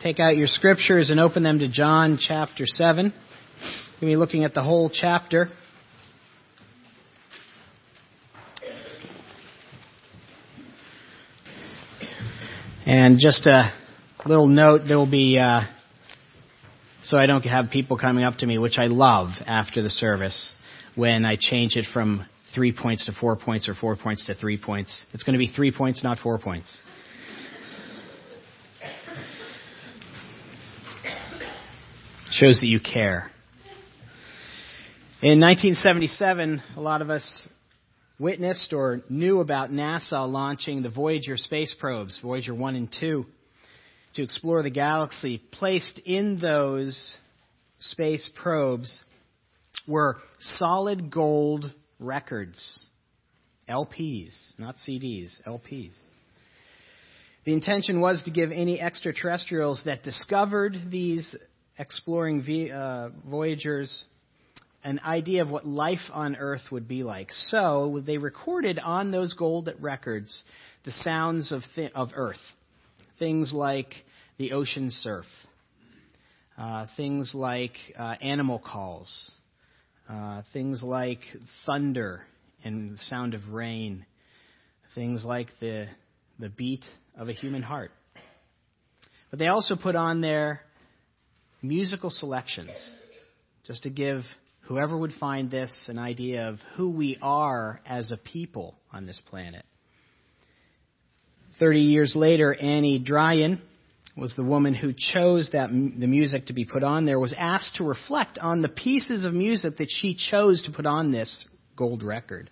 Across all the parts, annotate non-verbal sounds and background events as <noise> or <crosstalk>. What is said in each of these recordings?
take out your scriptures and open them to John chapter 7. We'll be looking at the whole chapter. And just a little note, there will be, uh, so I don't have people coming up to me, which I love after the service, when I change it from three points to four points or four points to three points. It's going to be three points, not four points. Shows that you care. In 1977, a lot of us witnessed or knew about NASA launching the Voyager space probes, Voyager 1 and 2, to explore the galaxy. Placed in those space probes were solid gold records, LPs, not CDs, LPs. The intention was to give any extraterrestrials that discovered these exploring uh, Voyagers an idea of what life on Earth would be like. So they recorded on those gold records the sounds of, th- of Earth. Things like the ocean surf, uh, things like uh, animal calls, uh, things like thunder and the sound of rain, things like the, the beat of a human heart. But they also put on their musical selections just to give whoever would find this an idea of who we are as a people on this planet. Thirty years later, Annie Druyan was the woman who chose that the music to be put on there was asked to reflect on the pieces of music that she chose to put on this gold record.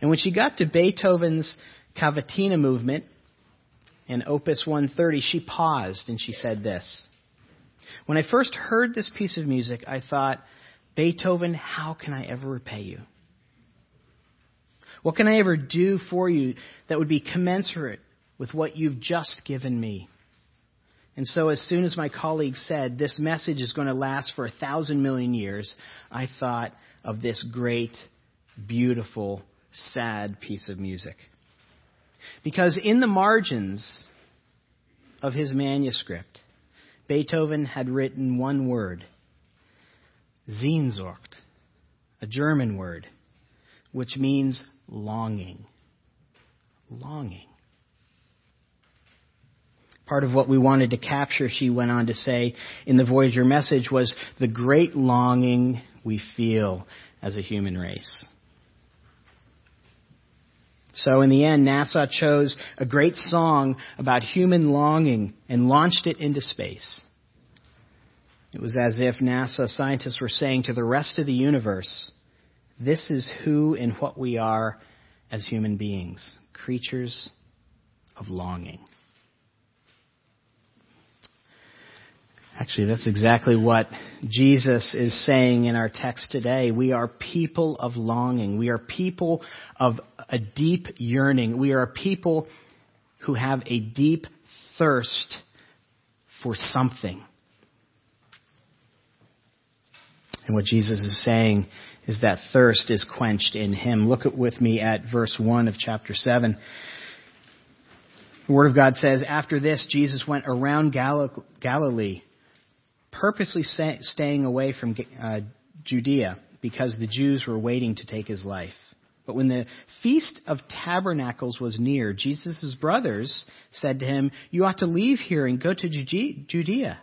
And when she got to Beethoven's Cavatina movement in Opus 130, she paused and she said this. When I first heard this piece of music, I thought, Beethoven, how can I ever repay you? What can I ever do for you that would be commensurate with what you've just given me? And so, as soon as my colleague said, this message is going to last for a thousand million years, I thought of this great, beautiful, sad piece of music. Because in the margins of his manuscript, Beethoven had written one word Sehnsucht, a German word, which means longing. Longing. Part of what we wanted to capture, she went on to say in the Voyager message, was the great longing we feel as a human race. So in the end, NASA chose a great song about human longing and launched it into space. It was as if NASA scientists were saying to the rest of the universe, this is who and what we are as human beings, creatures of longing. Actually, that's exactly what Jesus is saying in our text today. We are people of longing. We are people of a deep yearning. We are a people who have a deep thirst for something. And what Jesus is saying is that thirst is quenched in Him. Look with me at verse 1 of chapter 7. The Word of God says, After this, Jesus went around Galilee purposely staying away from uh, Judea because the Jews were waiting to take his life. But when the Feast of Tabernacles was near, Jesus' brothers said to him, You ought to leave here and go to Judea,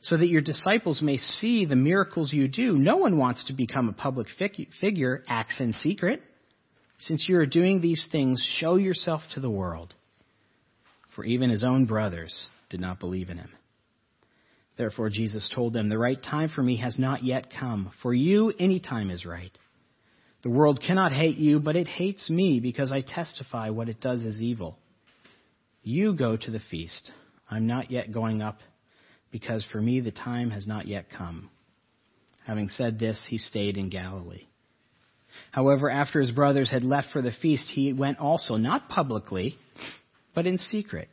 so that your disciples may see the miracles you do. No one wants to become a public figure, acts in secret. Since you are doing these things, show yourself to the world. For even his own brothers did not believe in him. Therefore, Jesus told them, The right time for me has not yet come. For you, any time is right. The world cannot hate you, but it hates me because I testify what it does is evil. You go to the feast. I'm not yet going up because for me the time has not yet come. Having said this, he stayed in Galilee. However, after his brothers had left for the feast, he went also, not publicly, but in secret.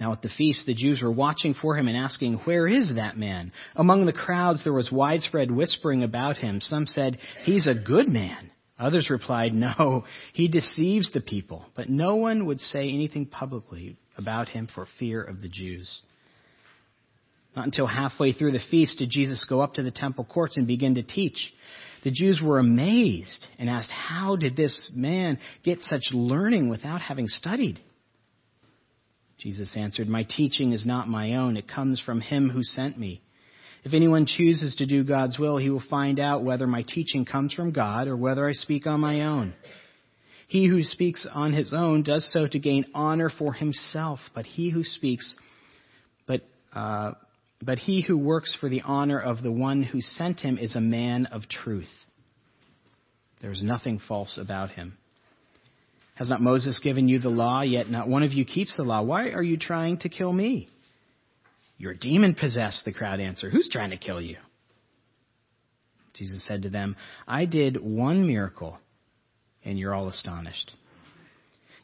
Now at the feast, the Jews were watching for him and asking, Where is that man? Among the crowds, there was widespread whispering about him. Some said, He's a good man. Others replied, No, he deceives the people. But no one would say anything publicly about him for fear of the Jews. Not until halfway through the feast did Jesus go up to the temple courts and begin to teach. The Jews were amazed and asked, How did this man get such learning without having studied? Jesus answered, My teaching is not my own. It comes from him who sent me. If anyone chooses to do God's will, he will find out whether my teaching comes from God or whether I speak on my own. He who speaks on his own does so to gain honor for himself, but he who speaks, but, uh, but he who works for the honor of the one who sent him is a man of truth. There is nothing false about him. Has not Moses given you the law, yet not one of you keeps the law? Why are you trying to kill me? You're demon possessed, the crowd answered. Who's trying to kill you? Jesus said to them, I did one miracle, and you're all astonished.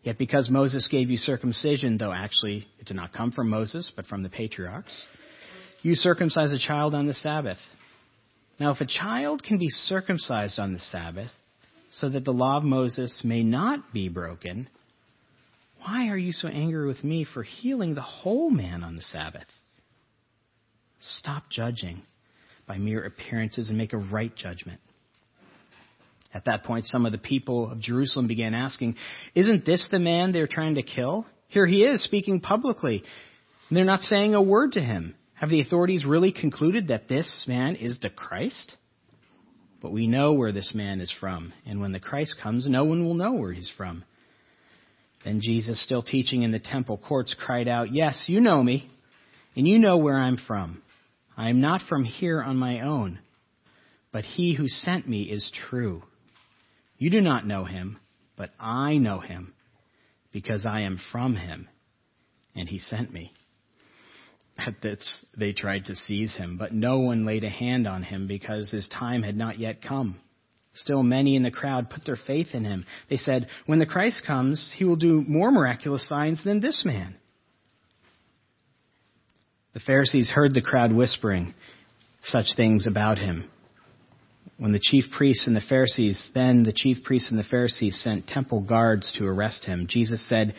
Yet because Moses gave you circumcision, though actually it did not come from Moses, but from the patriarchs, you circumcise a child on the Sabbath. Now, if a child can be circumcised on the Sabbath, so that the law of Moses may not be broken, why are you so angry with me for healing the whole man on the Sabbath? Stop judging by mere appearances and make a right judgment. At that point, some of the people of Jerusalem began asking, Isn't this the man they're trying to kill? Here he is speaking publicly. And they're not saying a word to him. Have the authorities really concluded that this man is the Christ? But we know where this man is from, and when the Christ comes, no one will know where he's from. Then Jesus, still teaching in the temple courts, cried out, Yes, you know me, and you know where I'm from. I am not from here on my own, but he who sent me is true. You do not know him, but I know him, because I am from him, and he sent me. At this, they tried to seize him, but no one laid a hand on him because his time had not yet come. Still, many in the crowd put their faith in him. They said, When the Christ comes, he will do more miraculous signs than this man. The Pharisees heard the crowd whispering such things about him. When the chief priests and the Pharisees, then the chief priests and the Pharisees sent temple guards to arrest him, Jesus said,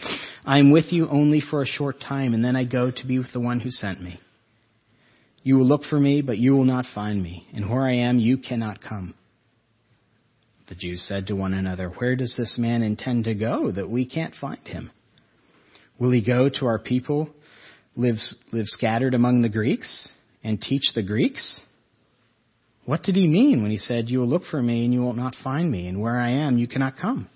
I am with you only for a short time, and then I go to be with the one who sent me. You will look for me, but you will not find me, and where I am, you cannot come. The Jews said to one another, Where does this man intend to go that we can't find him? Will he go to our people, live, live scattered among the Greeks, and teach the Greeks? What did he mean when he said, You will look for me and you will not find me, and where I am you cannot come?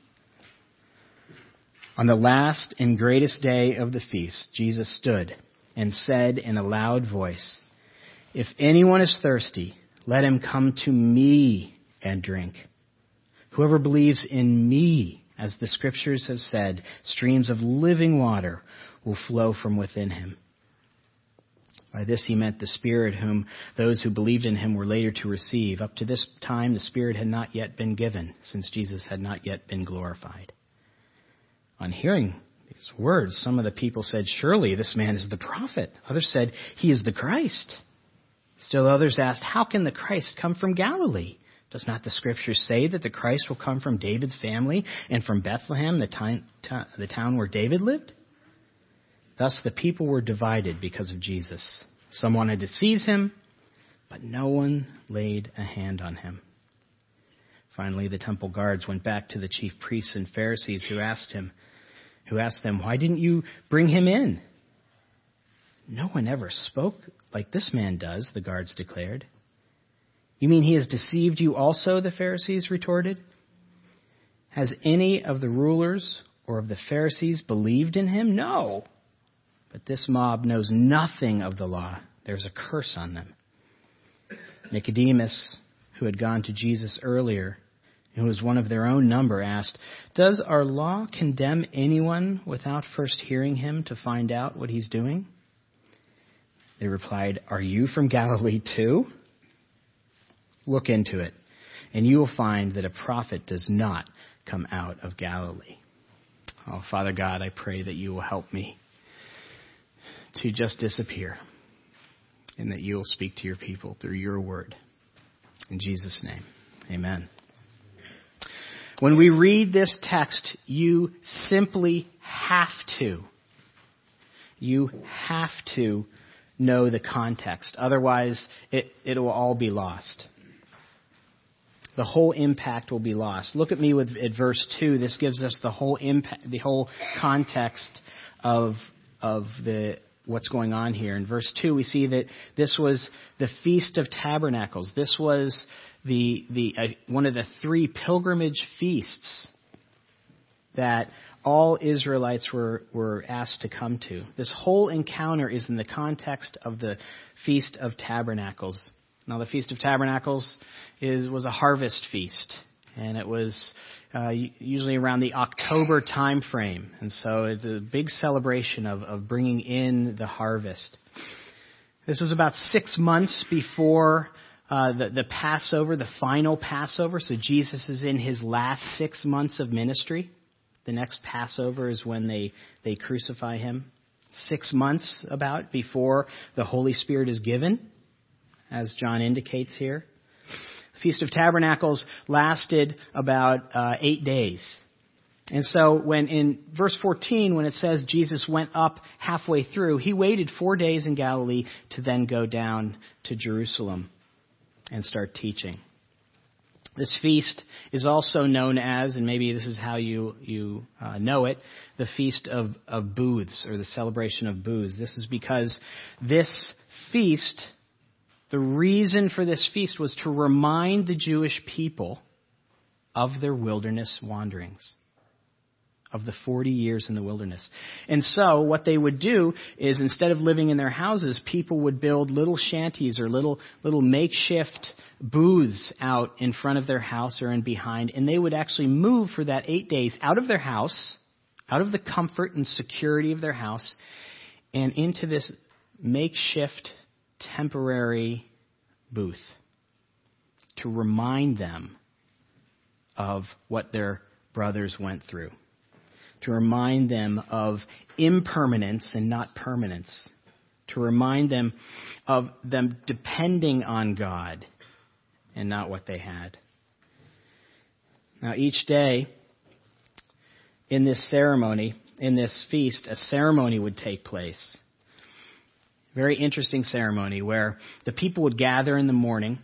On the last and greatest day of the feast, Jesus stood and said in a loud voice, If anyone is thirsty, let him come to me and drink. Whoever believes in me, as the scriptures have said, streams of living water will flow from within him. By this he meant the Spirit whom those who believed in him were later to receive. Up to this time, the Spirit had not yet been given, since Jesus had not yet been glorified. On hearing these words, some of the people said, Surely this man is the prophet. Others said, He is the Christ. Still others asked, How can the Christ come from Galilee? Does not the scripture say that the Christ will come from David's family and from Bethlehem, the, time, the town where David lived? Thus the people were divided because of Jesus. Some wanted to seize him, but no one laid a hand on him. Finally, the temple guards went back to the chief priests and Pharisees who asked him, who asked them, "Why didn't you bring him in?" No one ever spoke like this man does, the guards declared. You mean he has deceived you also? The Pharisees retorted. Has any of the rulers or of the Pharisees believed in him? No. But this mob knows nothing of the law. There's a curse on them. Nicodemus, who had gone to Jesus earlier, who was one of their own number, asked, Does our law condemn anyone without first hearing him to find out what he's doing? They replied, Are you from Galilee too? Look into it, and you will find that a prophet does not come out of Galilee. Oh, Father God, I pray that you will help me to just disappear and that you will speak to your people through your word. In Jesus' name, amen. When we read this text, you simply have to, You have to know the context. Otherwise, it, it will all be lost. The whole impact will be lost. Look at me with at verse 2. This gives us the whole impact, the whole context of, of the, what's going on here. In verse 2, we see that this was the Feast of Tabernacles. This was the, the, uh, one of the three pilgrimage feasts that all Israelites were, were asked to come to. This whole encounter is in the context of the Feast of Tabernacles. Now, the Feast of Tabernacles is, was a harvest feast, and it was uh, usually around the October time frame. And so it's a big celebration of, of bringing in the harvest. This was about six months before uh, the, the Passover, the final Passover. So Jesus is in his last six months of ministry. The next Passover is when they, they crucify him. Six months about before the Holy Spirit is given, as John indicates here. Feast of Tabernacles lasted about uh, eight days. And so when in verse 14, when it says Jesus went up halfway through, he waited four days in Galilee to then go down to Jerusalem and start teaching. This feast is also known as, and maybe this is how you, you uh, know it, the Feast of, of Booths, or the celebration of booths. This is because this feast the reason for this feast was to remind the Jewish people of their wilderness wanderings, of the 40 years in the wilderness. And so, what they would do is instead of living in their houses, people would build little shanties or little, little makeshift booths out in front of their house or in behind, and they would actually move for that eight days out of their house, out of the comfort and security of their house, and into this makeshift temporary booth to remind them of what their brothers went through, to remind them of impermanence and not permanence, to remind them of them depending on God and not what they had. Now, each day in this ceremony, in this feast, a ceremony would take place. Very interesting ceremony where the people would gather in the morning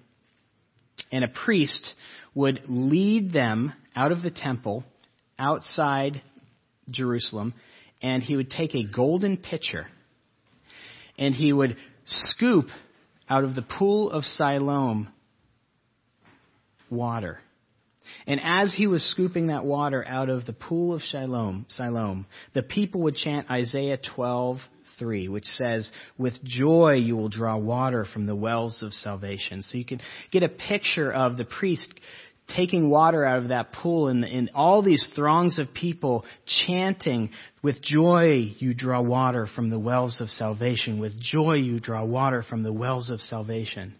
and a priest would lead them out of the temple outside Jerusalem and he would take a golden pitcher and he would scoop out of the pool of Siloam water. And as he was scooping that water out of the pool of Siloam, Siloam, the people would chant Isaiah 12 3, which says, With joy you will draw water from the wells of salvation. So you can get a picture of the priest taking water out of that pool and, and all these throngs of people chanting, With joy you draw water from the wells of salvation. With joy you draw water from the wells of salvation.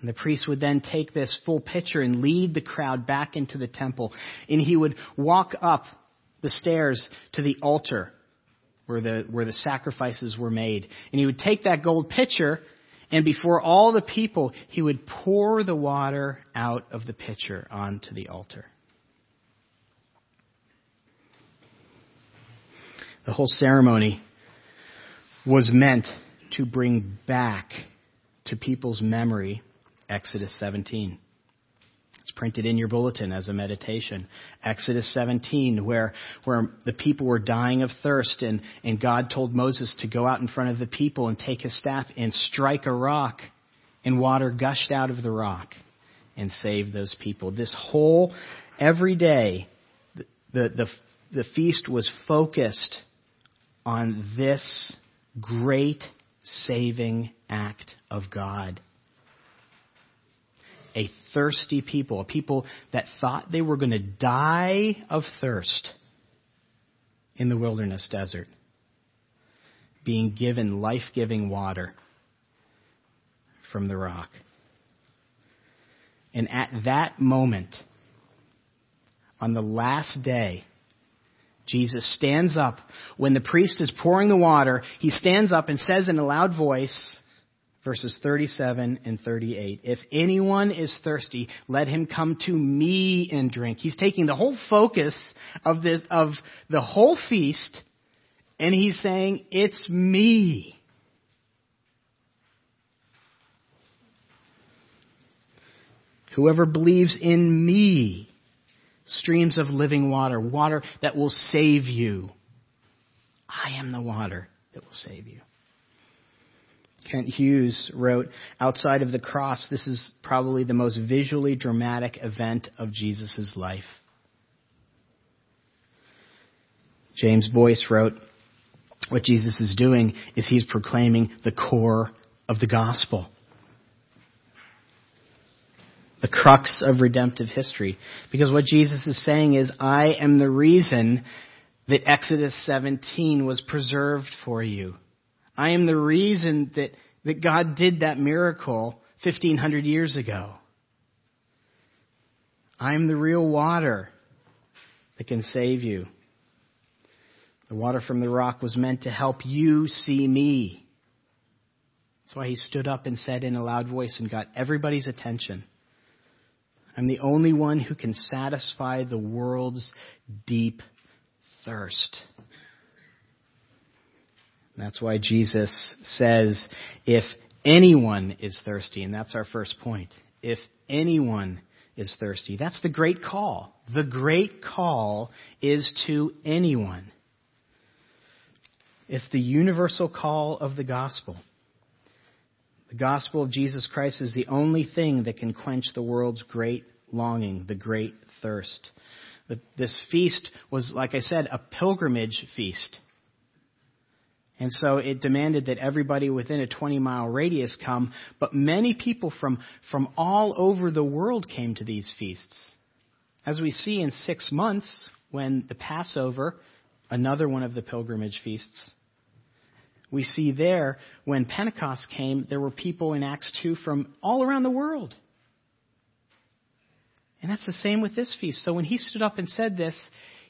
And the priest would then take this full pitcher and lead the crowd back into the temple. And he would walk up the stairs to the altar where the, where the sacrifices were made. And he would take that gold pitcher, and before all the people, he would pour the water out of the pitcher onto the altar. The whole ceremony was meant to bring back to people's memory Exodus 17. It's printed in your bulletin as a meditation. Exodus 17, where, where the people were dying of thirst, and, and God told Moses to go out in front of the people and take his staff and strike a rock, and water gushed out of the rock and saved those people. This whole, every day, the, the, the, the feast was focused on this great saving act of God a thirsty people, a people that thought they were going to die of thirst in the wilderness desert, being given life giving water from the rock. And at that moment, on the last day, Jesus stands up. When the priest is pouring the water, he stands up and says in a loud voice, verses 37 and 38. If anyone is thirsty, let him come to me and drink. He's taking the whole focus of this, of the whole feast And he's saying, It's me. Whoever believes in me, streams of living water, water that will save you. I am the water that will save you. Kent Hughes wrote, outside of the cross, this is probably the most visually dramatic event of Jesus' life. James Boice wrote, what Jesus is doing is he's proclaiming the core of the gospel. The crux of redemptive history. Because what Jesus is saying is, I am the reason that Exodus 17 was preserved for you. I am the reason that, that God did that miracle 1500 years ago. I am the real water that can save you. The water from the rock was meant to help you see me. That's why he stood up and said in a loud voice and got everybody's attention. I'm the only one who can satisfy the world's deep thirst. That's why Jesus says, if anyone is thirsty, and that's our first point, if anyone is thirsty, that's the great call. The great call is to anyone. It's the universal call of the gospel. The gospel of Jesus Christ is the only thing that can quench the world's great longing, the great thirst. This feast was, like I said, a pilgrimage feast. And so it demanded that everybody within a 20 mile radius come, but many people from, from all over the world came to these feasts. As we see in six months, when the Passover, another one of the pilgrimage feasts, we see there when Pentecost came, there were people in Acts 2 from all around the world. And that's the same with this feast. So when he stood up and said this,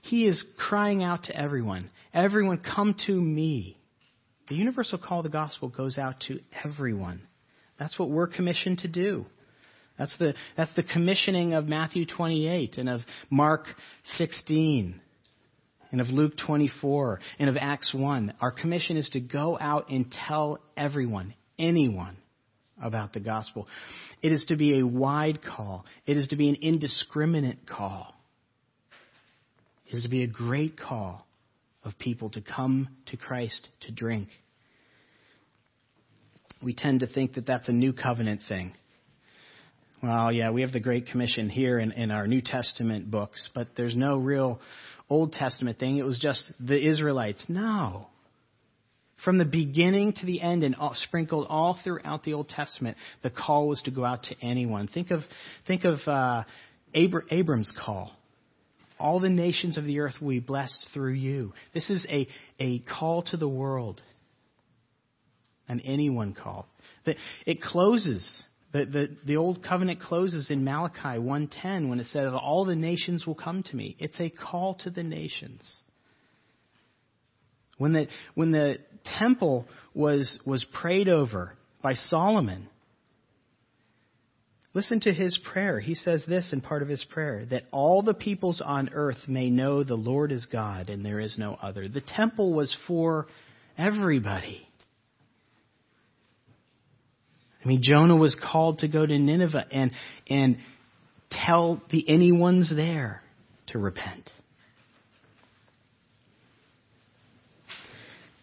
he is crying out to everyone Everyone, come to me. The universal call of the gospel goes out to everyone. That's what we're commissioned to do. That's the, that's the commissioning of Matthew 28 and of Mark 16 and of Luke 24 and of Acts 1. Our commission is to go out and tell everyone, anyone, about the gospel. It is to be a wide call. It is to be an indiscriminate call. It is to be a great call of people to come to Christ to drink. We tend to think that that's a new covenant thing. Well, yeah, we have the Great Commission here in, in our New Testament books, but there's no real Old Testament thing. It was just the Israelites. No. From the beginning to the end and all, sprinkled all throughout the Old Testament, the call was to go out to anyone. Think of, think of uh, Abr- Abram's call. All the nations of the earth will be blessed through you. This is a, a call to the world. An anyone call. It closes. The, the, the old covenant closes in Malachi 1.10 when it says, all the nations will come to me. It's a call to the nations. When the, when the temple was, was prayed over by Solomon, listen to his prayer. He says this in part of his prayer that all the peoples on earth may know the Lord is God and there is no other. The temple was for everybody. I mean, Jonah was called to go to Nineveh and, and tell the anyone's there to repent.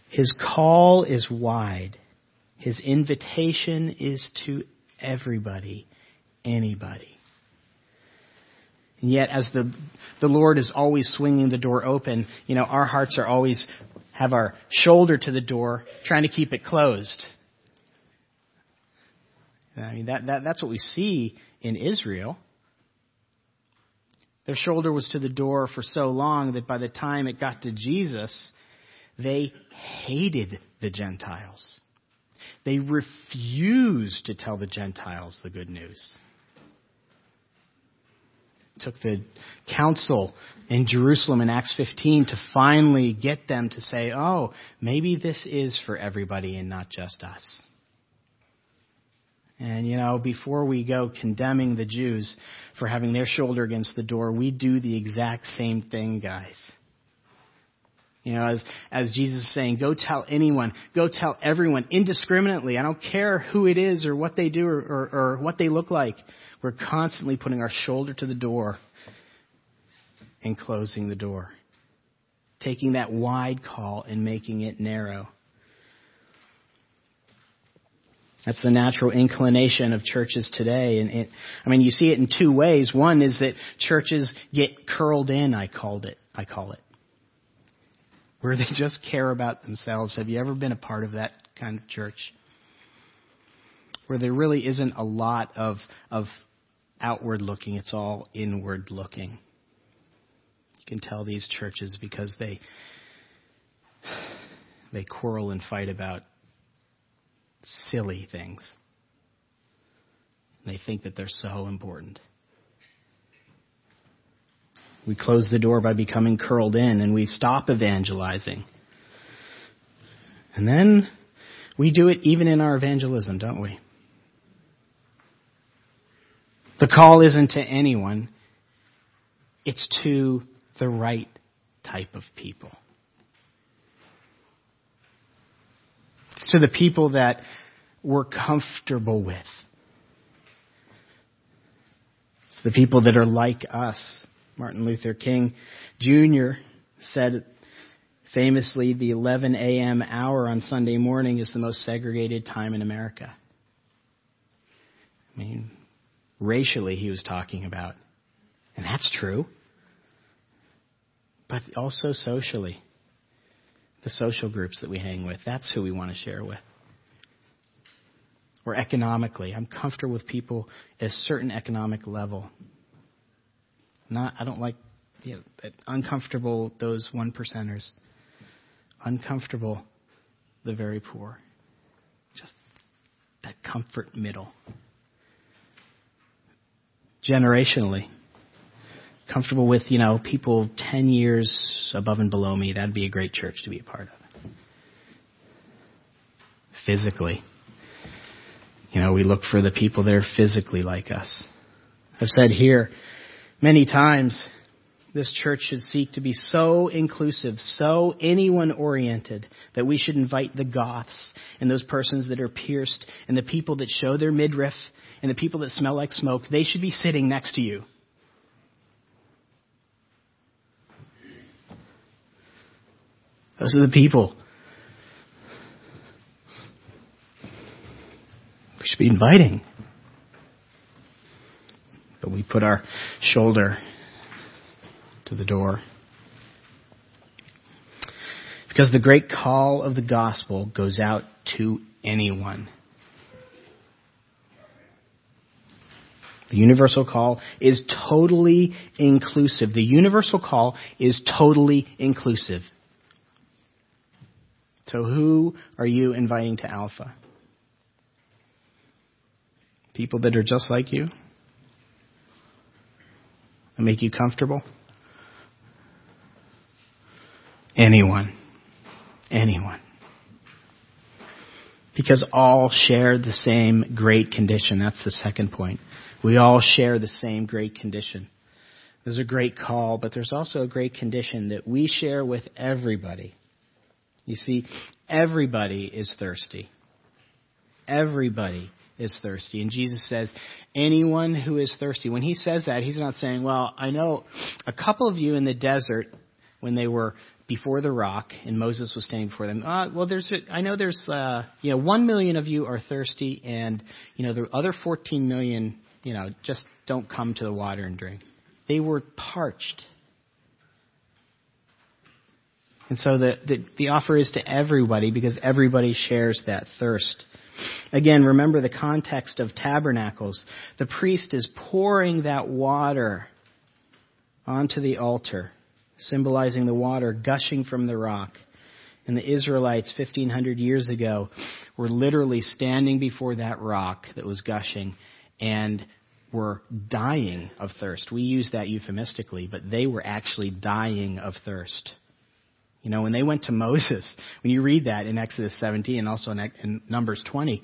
His call is wide. His invitation is to everybody, anybody. And yet, as the, the Lord is always swinging the door open, you know, our hearts are always have our shoulder to the door, trying to keep it closed. I mean, that, that, that's what we see in Israel. Their shoulder was to the door for so long that by the time it got to Jesus, they hated the Gentiles. They refused to tell the Gentiles the good news. Took the council in Jerusalem in Acts 15 to finally get them to say, oh, maybe this is for everybody and not just us. And, you know, before we go condemning the Jews for having their shoulder against the door, we do the exact same thing, guys. You know, as, as Jesus is saying, go tell anyone, go tell everyone indiscriminately. I don't care who it is or what they do or, or, or what they look like. We're constantly putting our shoulder to the door and closing the door. Taking that wide call and making it narrow. That's the natural inclination of churches today. And it, I mean, you see it in two ways. One is that churches get curled in, I called it. I call it. Where they just care about themselves. Have you ever been a part of that kind of church? Where there really isn't a lot of, of outward looking, it's all inward looking. You can tell these churches because they, they quarrel and fight about silly things. They think that they're so important. We close the door by becoming curled in and we stop evangelizing. And then we do it even in our evangelism, don't we? The call isn't to anyone. It's to the right type of people. It's to the people that we're comfortable with. It's the people that are like us. Martin Luther King Jr. said famously, the 11 a.m. hour on Sunday morning is the most segregated time in America. I mean, racially, he was talking about. And that's true. But also socially the social groups that we hang with. That's who we want to share with. Or economically. I'm comfortable with people at a certain economic level. Not, I don't like you know, uncomfortable those one percenters. Uncomfortable the very poor. Just that comfort middle. Generationally, comfortable with, you know, people 10 years above and below me, that'd be a great church to be a part of. Physically. You know, we look for the people that are physically like us. I've said here many times, this church should seek to be so inclusive, so anyone oriented, that we should invite the goths and those persons that are pierced and the people that show their midriff and the people that smell like smoke. They should be sitting next to you. Those are the people. We should be inviting. But we put our shoulder to the door. Because the great call of the gospel goes out to anyone. The universal call is totally inclusive. The universal call is totally inclusive. So who are you inviting to Alpha? People that are just like you? That make you comfortable? Anyone. Anyone. Because all share the same great condition. That's the second point. We all share the same great condition. There's a great call, but there's also a great condition that we share with everybody. You see, everybody is thirsty. Everybody is thirsty. And Jesus says, anyone who is thirsty. When he says that, he's not saying, well, I know a couple of you in the desert when they were before the rock and Moses was standing before them. Uh, well, there's, a, I know there's, uh, you know, one million of you are thirsty and, you know, the other 14 million, you know, just don't come to the water and drink. They were parched. And so the, the, the offer is to everybody because everybody shares that thirst. Again, remember the context of tabernacles. The priest is pouring that water onto the altar, symbolizing the water gushing from the rock. And the Israelites 1500 years ago were literally standing before that rock that was gushing and were dying of thirst. We use that euphemistically, but they were actually dying of thirst. You know, when they went to <laughs> Moses, when you read that in Exodus 17 and also in Numbers 20,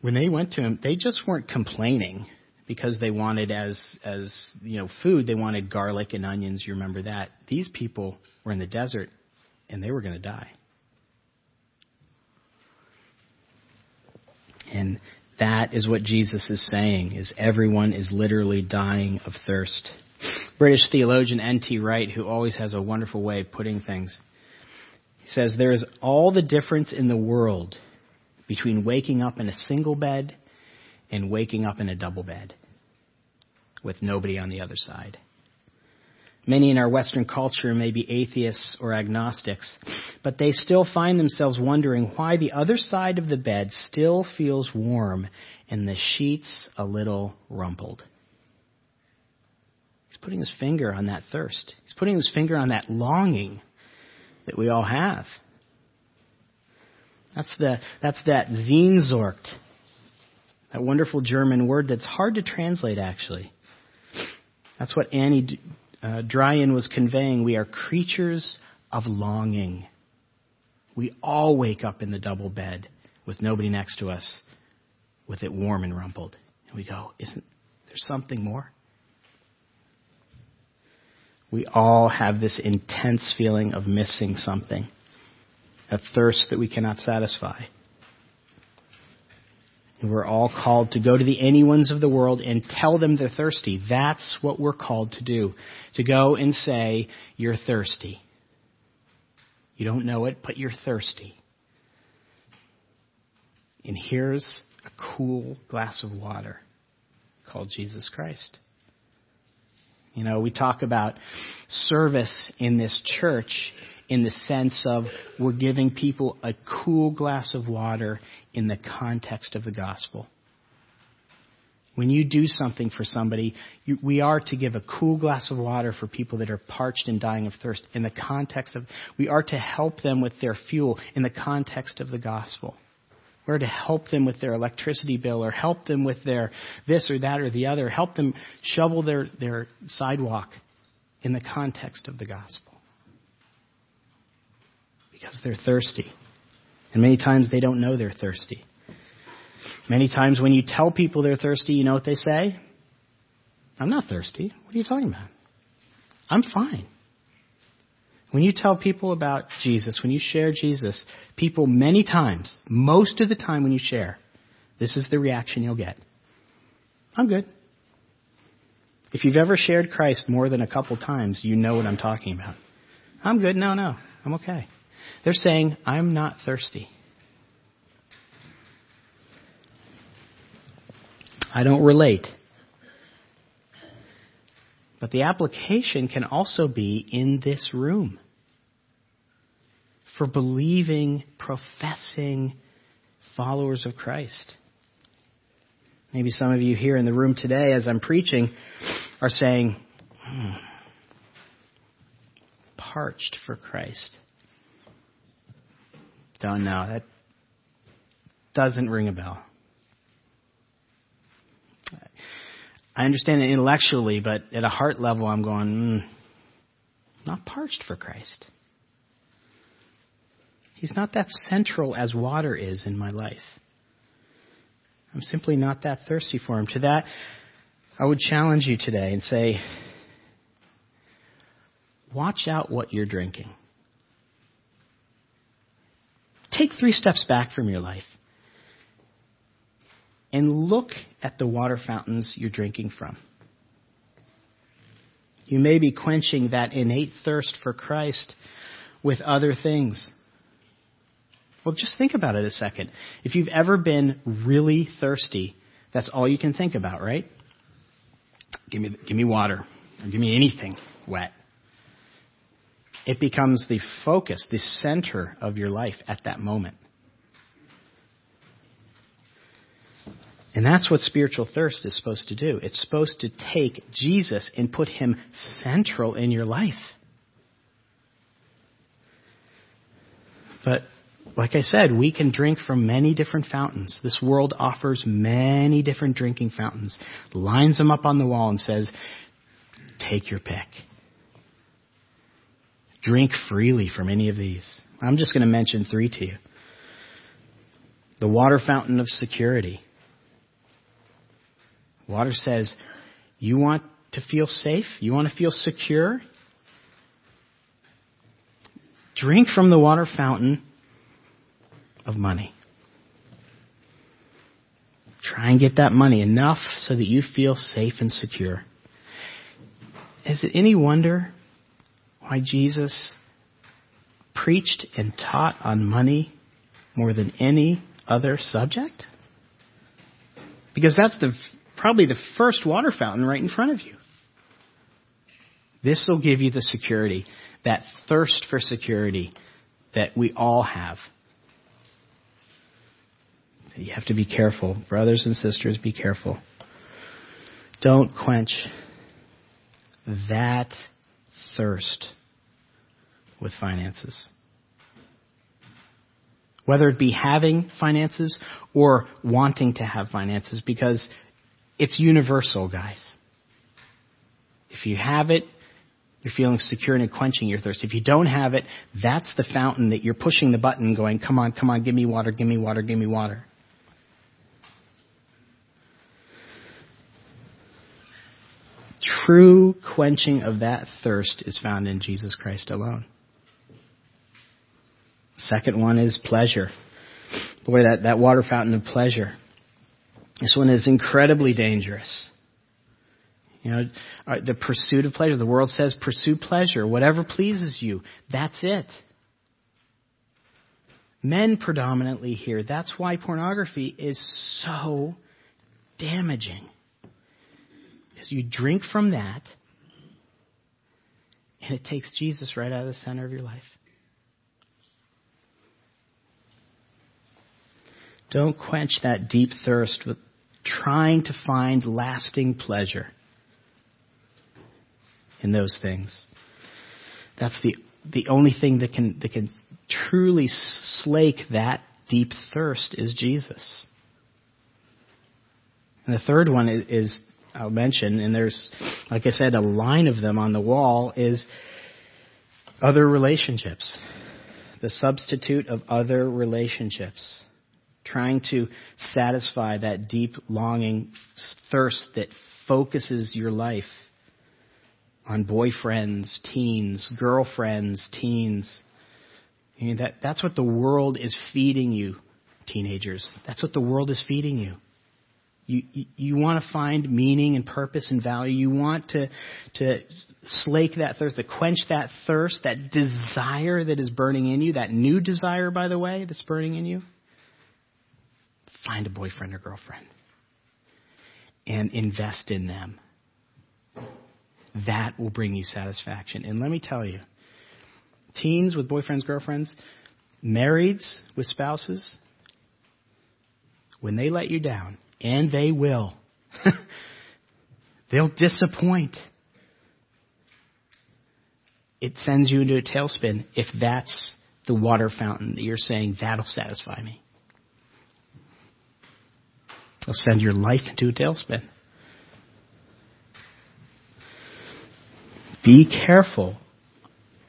when they went to him, they just weren't complaining because they wanted as as you know food they wanted garlic and onions. You remember that. These people were in the desert and they were going to die. And that is what Jesus is saying is everyone is literally dying of thirst British theologian N.T. Wright who always has a wonderful way of putting things he says there is all the difference in the world between waking up in a single bed and waking up in a double bed with nobody on the other side. Many in our Western culture may be atheists or agnostics, but they still find themselves wondering why the other side of the bed still feels warm and the sheets a little rumpled. Putting his finger on that thirst. He's putting his finger on that longing that we all have. That's the that's that Sehnsucht, that wonderful German word that's hard to translate actually. That's what Annie uh, Druyan was conveying. We are creatures of longing. We all wake up in the double bed with nobody next to us, with it warm and rumpled. And we go, isn't there something more? We all have this intense feeling of missing something, a thirst that we cannot satisfy. And we're all called to go to the anyones of the world and tell them they're thirsty. That's what we're called to do. To go and say, you're thirsty. You don't know it, but you're thirsty. And here's a cool glass of water called Jesus Christ. You know, we talk about service in this church in the sense of we're giving people a cool glass of water in the context of the gospel. When you do something for somebody, you, we are to give a cool glass of water for people that are parched and dying of thirst in the context of, we are to help them with their fuel in the context of the gospel. We're to help them with their electricity bill or help them with their this or that or the other, help them shovel their, their sidewalk in the context of the gospel because they're thirsty. And many times they don't know they're thirsty. Many times when you tell people they're thirsty, you know what they say? I'm not thirsty. What are you talking about? I'm fine. When you tell people about Jesus, when you share Jesus, people many times, most of the time when you share, this is the reaction you'll get. I'm good. If you've ever shared Christ more than a couple times, you know what I'm talking about. I'm good. No, no. I'm okay. They're saying, I'm not thirsty. I don't relate. But the application can also be in this room for believing, professing followers of Christ. Maybe some of you here in the room today, as I'm preaching, are saying, hmm, parched for Christ. Don't know. That doesn't ring a bell. I understand it intellectually, but at a heart level, I'm going, mm, not parched for Christ. He's not that central as water is in my life. I'm simply not that thirsty for him. To that, I would challenge you today and say, watch out what you're drinking take three steps back from your life and look at the water fountains you're drinking from. You may be quenching that innate thirst for Christ with other things. Well, just think about it a second. If you've ever been really thirsty, that's all you can think about, right? Give me, give me water, or give me anything wet it becomes the focus, the center of your life at that moment. And that's what spiritual thirst is supposed to do. It's supposed to take Jesus and put him central in your life. But like I said, we can drink from many different fountains. This world offers many different drinking fountains, lines them up on the wall and says, take your pick. Drink freely from any of these. I'm just going to mention three to you. The water fountain of security. Water says, you want to feel safe? You want to feel secure? Drink from the water fountain of money. Try and get that money enough so that you feel safe and secure. Is it any wonder why Jesus preached and taught on money more than any other subject? Because that's the probably the first water fountain right in front of you. This will give you the security, that thirst for security that we all have. You have to be careful. Brothers and sisters, be careful. Don't quench that thirst with finances. Whether it be having finances or wanting to have finances, because it's universal, guys. If you have it, you're feeling secure and quenching your thirst. If you don't have it, that's the fountain that you're pushing the button going, come on, come on, give me water, give me water, give me water. True quenching of that thirst is found in Jesus Christ alone. Second one is pleasure. Boy, that, that water fountain of pleasure. This one is incredibly dangerous. You know, uh, the pursuit of pleasure. The world says pursue pleasure, whatever pleases you. That's it. Men predominantly here. That's why pornography is so damaging. Because you drink from that, and it takes Jesus right out of the center of your life. Don't quench that deep thirst with trying to find lasting pleasure in those things. That's the the only thing that can that can truly slake that deep thirst is Jesus. And the third one is, is I'll mention, and there's like I said, a line of them on the wall is other relationships. The substitute of other relationships trying to satisfy that deep longing, thirst that focuses your life on boyfriends, teens, girlfriends, teens. I mean, that, that's what the world is feeding you, teenagers. That's what the world is feeding you. You, you, you want to find meaning and purpose and value. You want to, to slake that thirst, to quench that thirst, that desire that is burning in you, that new desire, by the way, that's burning in you find a boyfriend or girlfriend and invest in them. That will bring you satisfaction. And let me tell you, teens with boyfriends, girlfriends, marrieds with spouses, when they let you down, and they will, <laughs> they'll disappoint. It sends you into a tailspin if that's the water fountain that you're saying, that'll satisfy me. It'll send your life into a tailspin. Be careful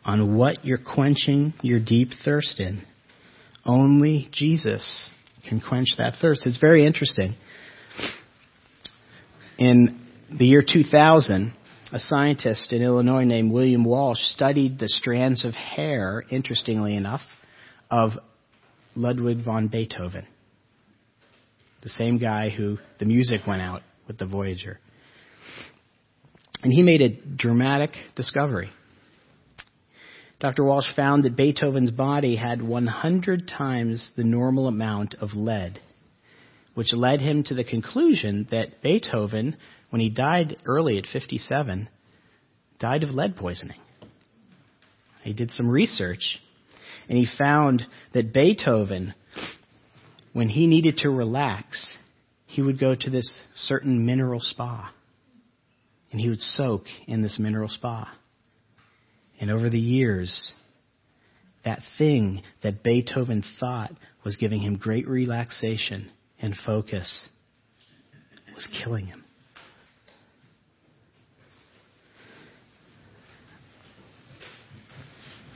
on what you're quenching your deep thirst in. Only Jesus can quench that thirst. It's very interesting. In the year 2000, a scientist in Illinois named William Walsh studied the strands of hair, interestingly enough, of Ludwig von Beethoven the same guy who the music went out with the Voyager. And he made a dramatic discovery. Dr. Walsh found that Beethoven's body had 100 times the normal amount of lead, which led him to the conclusion that Beethoven, when he died early at 57, died of lead poisoning. He did some research and he found that Beethoven when he needed to relax, he would go to this certain mineral spa. And he would soak in this mineral spa. And over the years, that thing that Beethoven thought was giving him great relaxation and focus was killing him.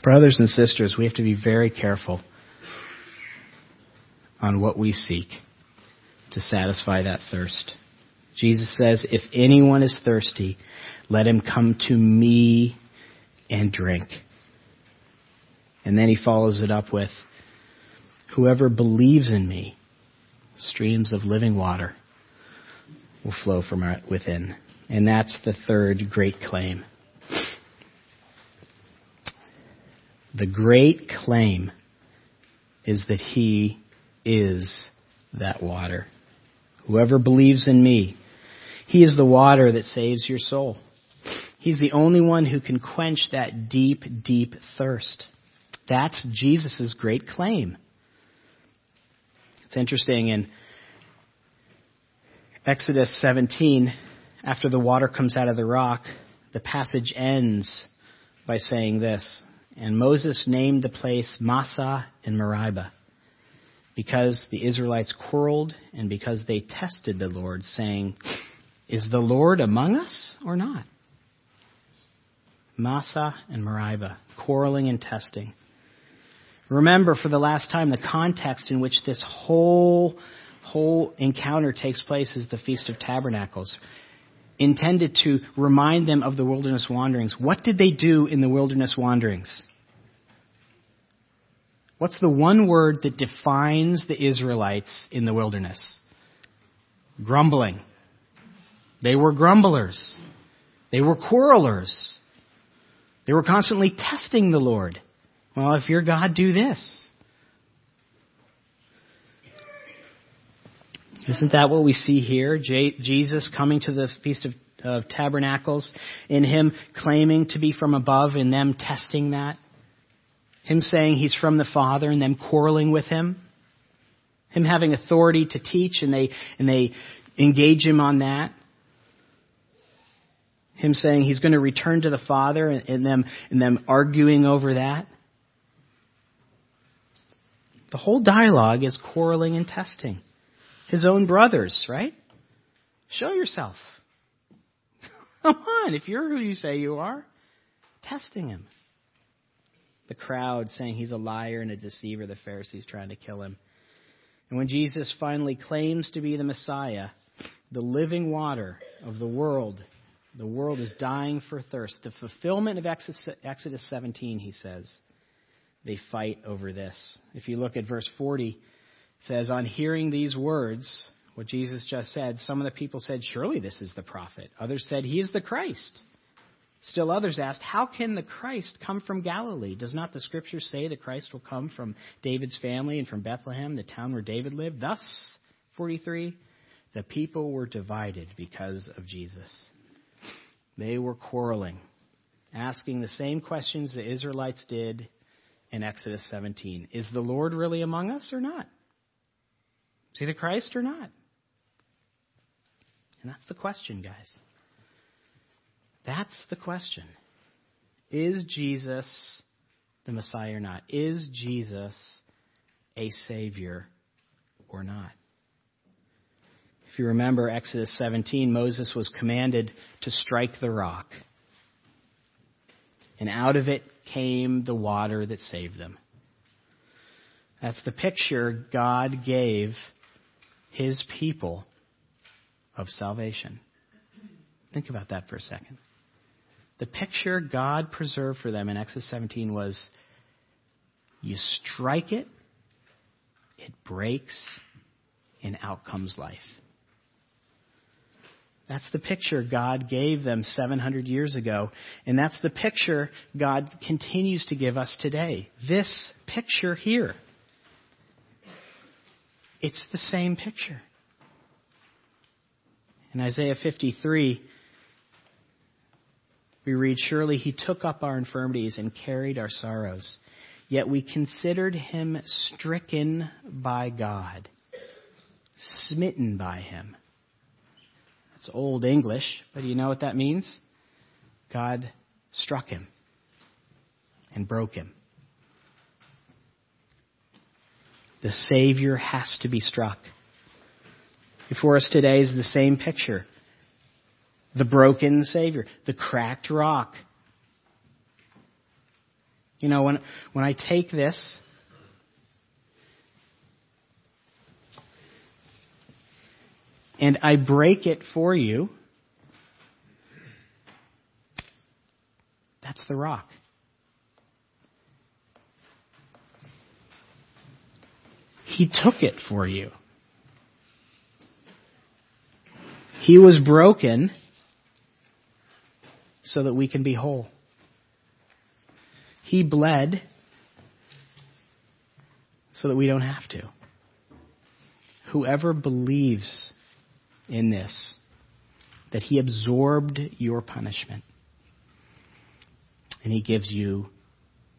Brothers and sisters, we have to be very careful on what we seek to satisfy that thirst. Jesus says, If anyone is thirsty, let him come to me and drink. And then he follows it up with, Whoever believes in me, streams of living water will flow from within. And that's the third great claim. The great claim is that he is that water. Whoever believes in me, he is the water that saves your soul. He's the only one who can quench that deep, deep thirst. That's Jesus' great claim. It's interesting in Exodus 17, after the water comes out of the rock, the passage ends by saying this And Moses named the place Massah and Meribah because the Israelites quarreled and because they tested the Lord, saying, Is the Lord among us or not? Massah and Meribah, quarreling and testing. Remember for the last time the context in which this whole whole encounter takes place is the Feast of Tabernacles, intended to remind them of the wilderness wanderings. What did they do in the wilderness wanderings? What's the one word that defines the Israelites in the wilderness? Grumbling. They were grumblers. They were quarrelers. They were constantly testing the Lord. Well, if you're God, do this. Isn't that what we see here? J- Jesus coming to the Feast of, of Tabernacles, in Him claiming to be from above, and them testing that. Him saying He's from the Father, and them quarreling with Him. Him having authority to teach, and they, and they engage Him on that. Him saying He's going to return to the Father, and, and them, and them arguing over that. The whole dialogue is quarreling and testing his own brothers, right? Show yourself. <laughs> Come on, if you're who you say you are, testing him. The crowd saying he's a liar and a deceiver, the Pharisees trying to kill him. And when Jesus finally claims to be the Messiah, the living water of the world, the world is dying for thirst. The fulfillment of Exodus 17, he says, they fight over this. If you look at verse 40, it says, On hearing these words, what Jesus just said, some of the people said, Surely this is the prophet. Others said, He is the Christ. Still others asked, How can the Christ come from Galilee? Does not the scripture say the Christ will come from David's family and from Bethlehem, the town where David lived? Thus, 43, the people were divided because of Jesus. They were quarreling, asking the same questions the Israelites did in Exodus 17. Is the Lord really among us or not? Is he the Christ or not? And that's the question, guys. That's the question. Is Jesus the Messiah or not? Is Jesus a Savior or not? If you remember Exodus 17, Moses was commanded to strike the rock. And out of it came the water that saved them. That's the picture God gave his people of salvation. Think about that for a second. The picture God preserved for them in Exodus 17 was you strike it, it breaks, and out comes life. That's the picture God gave them 700 years ago, and that's the picture God continues to give us today. This picture here. It's the same picture. In Isaiah 53, we read, Surely he took up our infirmities and carried our sorrows. Yet we considered him stricken by God, smitten by him. That's old English, but you know what that means? God struck him and broke him. The Savior has to be struck. Before us today is the same picture. The broken Savior, the cracked rock. You know, when, when I take this, and I break it for you, that's the rock. He took it for you. He was broken so that we can be whole. He bled so that we don't have to. Whoever believes in this, that He absorbed your punishment, and He gives you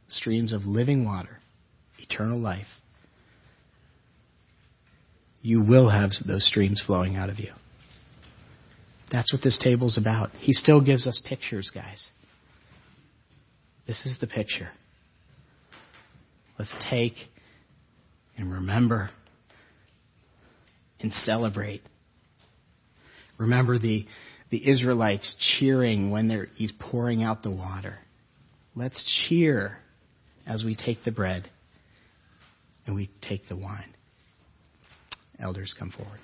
streams of living water, eternal life, you will have those streams flowing out of you. That's what this table's about. He still gives us pictures, guys. This is the picture. Let's take and remember and celebrate. Remember the, the Israelites cheering when he's pouring out the water. Let's cheer as we take the bread and we take the wine. Elders, come forward.